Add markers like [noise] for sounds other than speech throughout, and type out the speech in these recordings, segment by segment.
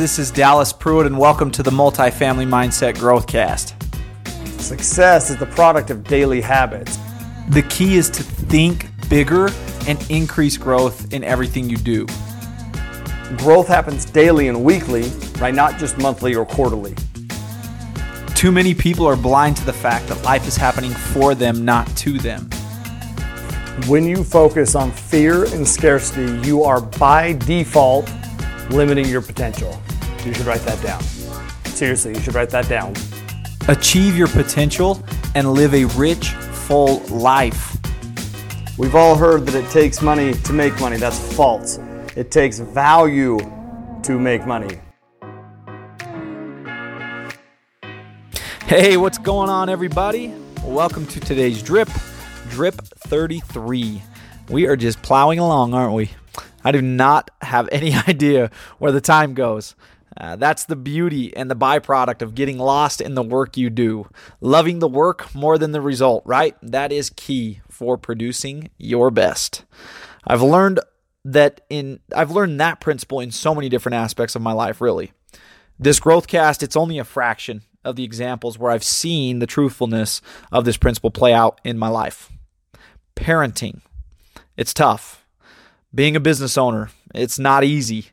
This is Dallas Pruitt, and welcome to the Multifamily Mindset Growthcast. Success is the product of daily habits. The key is to think bigger and increase growth in everything you do. Growth happens daily and weekly, right? Not just monthly or quarterly. Too many people are blind to the fact that life is happening for them, not to them. When you focus on fear and scarcity, you are by default limiting your potential. You should write that down. Seriously, you should write that down. Achieve your potential and live a rich, full life. We've all heard that it takes money to make money. That's false. It takes value to make money. Hey, what's going on, everybody? Welcome to today's drip, Drip 33. We are just plowing along, aren't we? I do not have any [laughs] idea where the time goes. Uh, that's the beauty and the byproduct of getting lost in the work you do. Loving the work more than the result, right? That is key for producing your best. I've learned that in I've learned that principle in so many different aspects of my life, really. This growth cast, it's only a fraction of the examples where I've seen the truthfulness of this principle play out in my life. Parenting. It's tough. Being a business owner, it's not easy.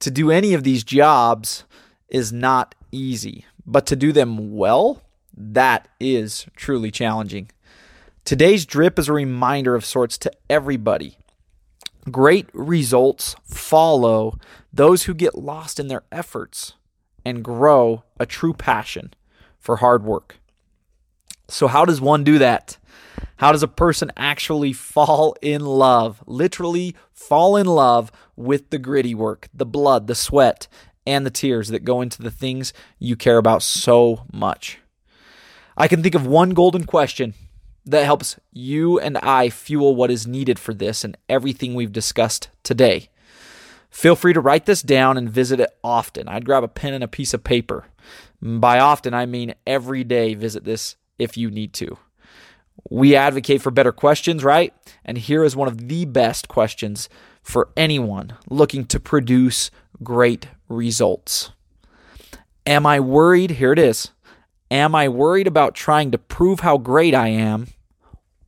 To do any of these jobs is not easy, but to do them well, that is truly challenging. Today's drip is a reminder of sorts to everybody. Great results follow those who get lost in their efforts and grow a true passion for hard work. So, how does one do that? How does a person actually fall in love, literally fall in love with the gritty work, the blood, the sweat, and the tears that go into the things you care about so much? I can think of one golden question that helps you and I fuel what is needed for this and everything we've discussed today. Feel free to write this down and visit it often. I'd grab a pen and a piece of paper. By often, I mean every day visit this if you need to. We advocate for better questions, right? And here is one of the best questions for anyone looking to produce great results. Am I worried? Here it is. Am I worried about trying to prove how great I am?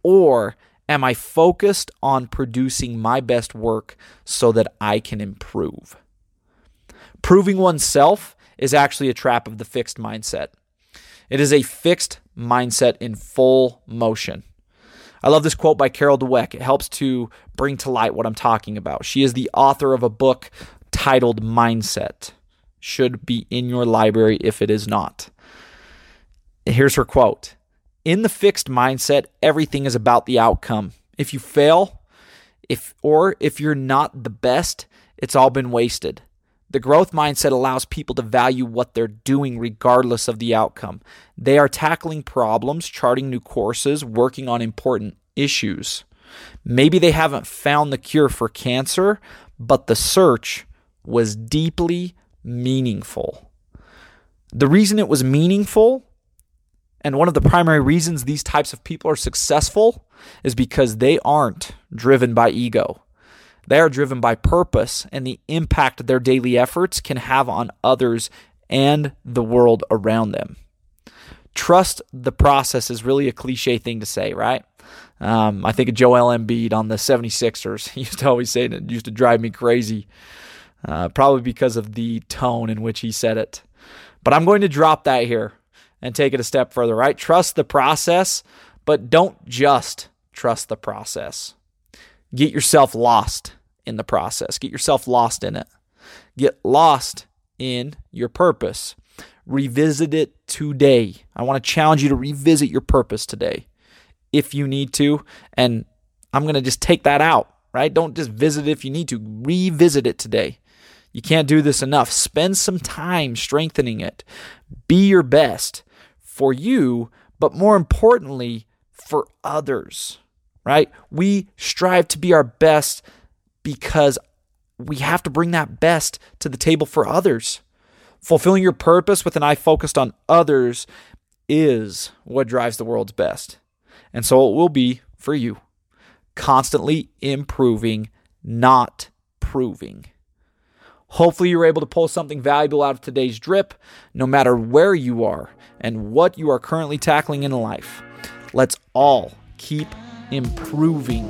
Or am I focused on producing my best work so that I can improve? Proving oneself is actually a trap of the fixed mindset. It is a fixed mindset in full motion. I love this quote by Carol Dweck. It helps to bring to light what I'm talking about. She is the author of a book titled Mindset. Should be in your library if it is not. Here's her quote In the fixed mindset, everything is about the outcome. If you fail, if or if you're not the best, it's all been wasted. The growth mindset allows people to value what they're doing regardless of the outcome. They are tackling problems, charting new courses, working on important issues. Maybe they haven't found the cure for cancer, but the search was deeply meaningful. The reason it was meaningful, and one of the primary reasons these types of people are successful, is because they aren't driven by ego. They are driven by purpose and the impact their daily efforts can have on others and the world around them. Trust the process is really a cliche thing to say, right? Um, I think of Joel Embiid on the 76ers. [laughs] He used to always say it, used to drive me crazy, uh, probably because of the tone in which he said it. But I'm going to drop that here and take it a step further, right? Trust the process, but don't just trust the process. Get yourself lost in the process. Get yourself lost in it. Get lost in your purpose. Revisit it today. I want to challenge you to revisit your purpose today if you need to. And I'm going to just take that out, right? Don't just visit it if you need to. Revisit it today. You can't do this enough. Spend some time strengthening it. Be your best for you, but more importantly, for others, right? We strive to be our best because we have to bring that best to the table for others. Fulfilling your purpose with an eye focused on others is what drives the world's best. And so it will be for you. Constantly improving, not proving. Hopefully, you're able to pull something valuable out of today's drip, no matter where you are and what you are currently tackling in life. Let's all keep improving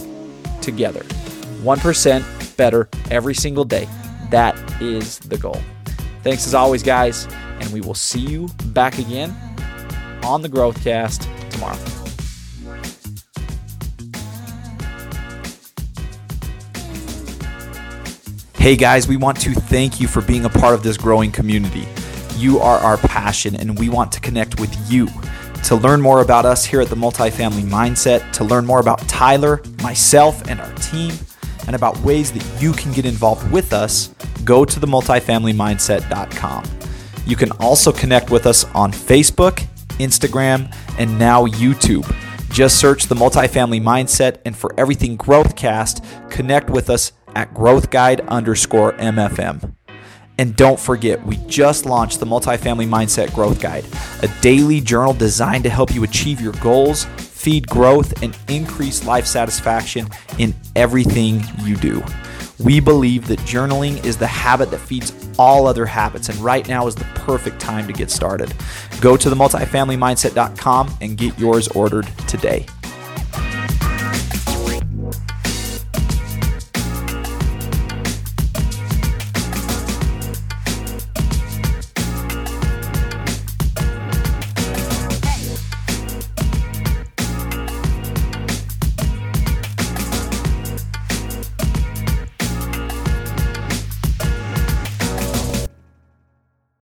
together. 1% better every single day. That is the goal. Thanks as always, guys, and we will see you back again on the Growthcast tomorrow. Hey guys, we want to thank you for being a part of this growing community. You are our passion, and we want to connect with you. To learn more about us here at the Multifamily Mindset, to learn more about Tyler, myself, and our team, and about ways that you can get involved with us, go to themultifamilymindset.com. You can also connect with us on Facebook, Instagram, and now YouTube. Just search the Multifamily Mindset, and for everything Growthcast, connect with us at growthguide underscore MFM. And don't forget, we just launched the Multifamily Mindset Growth Guide, a daily journal designed to help you achieve your goals, feed growth, and increase life satisfaction in everything you do. We believe that journaling is the habit that feeds all other habits, and right now is the perfect time to get started. Go to the multifamilymindset.com and get yours ordered today.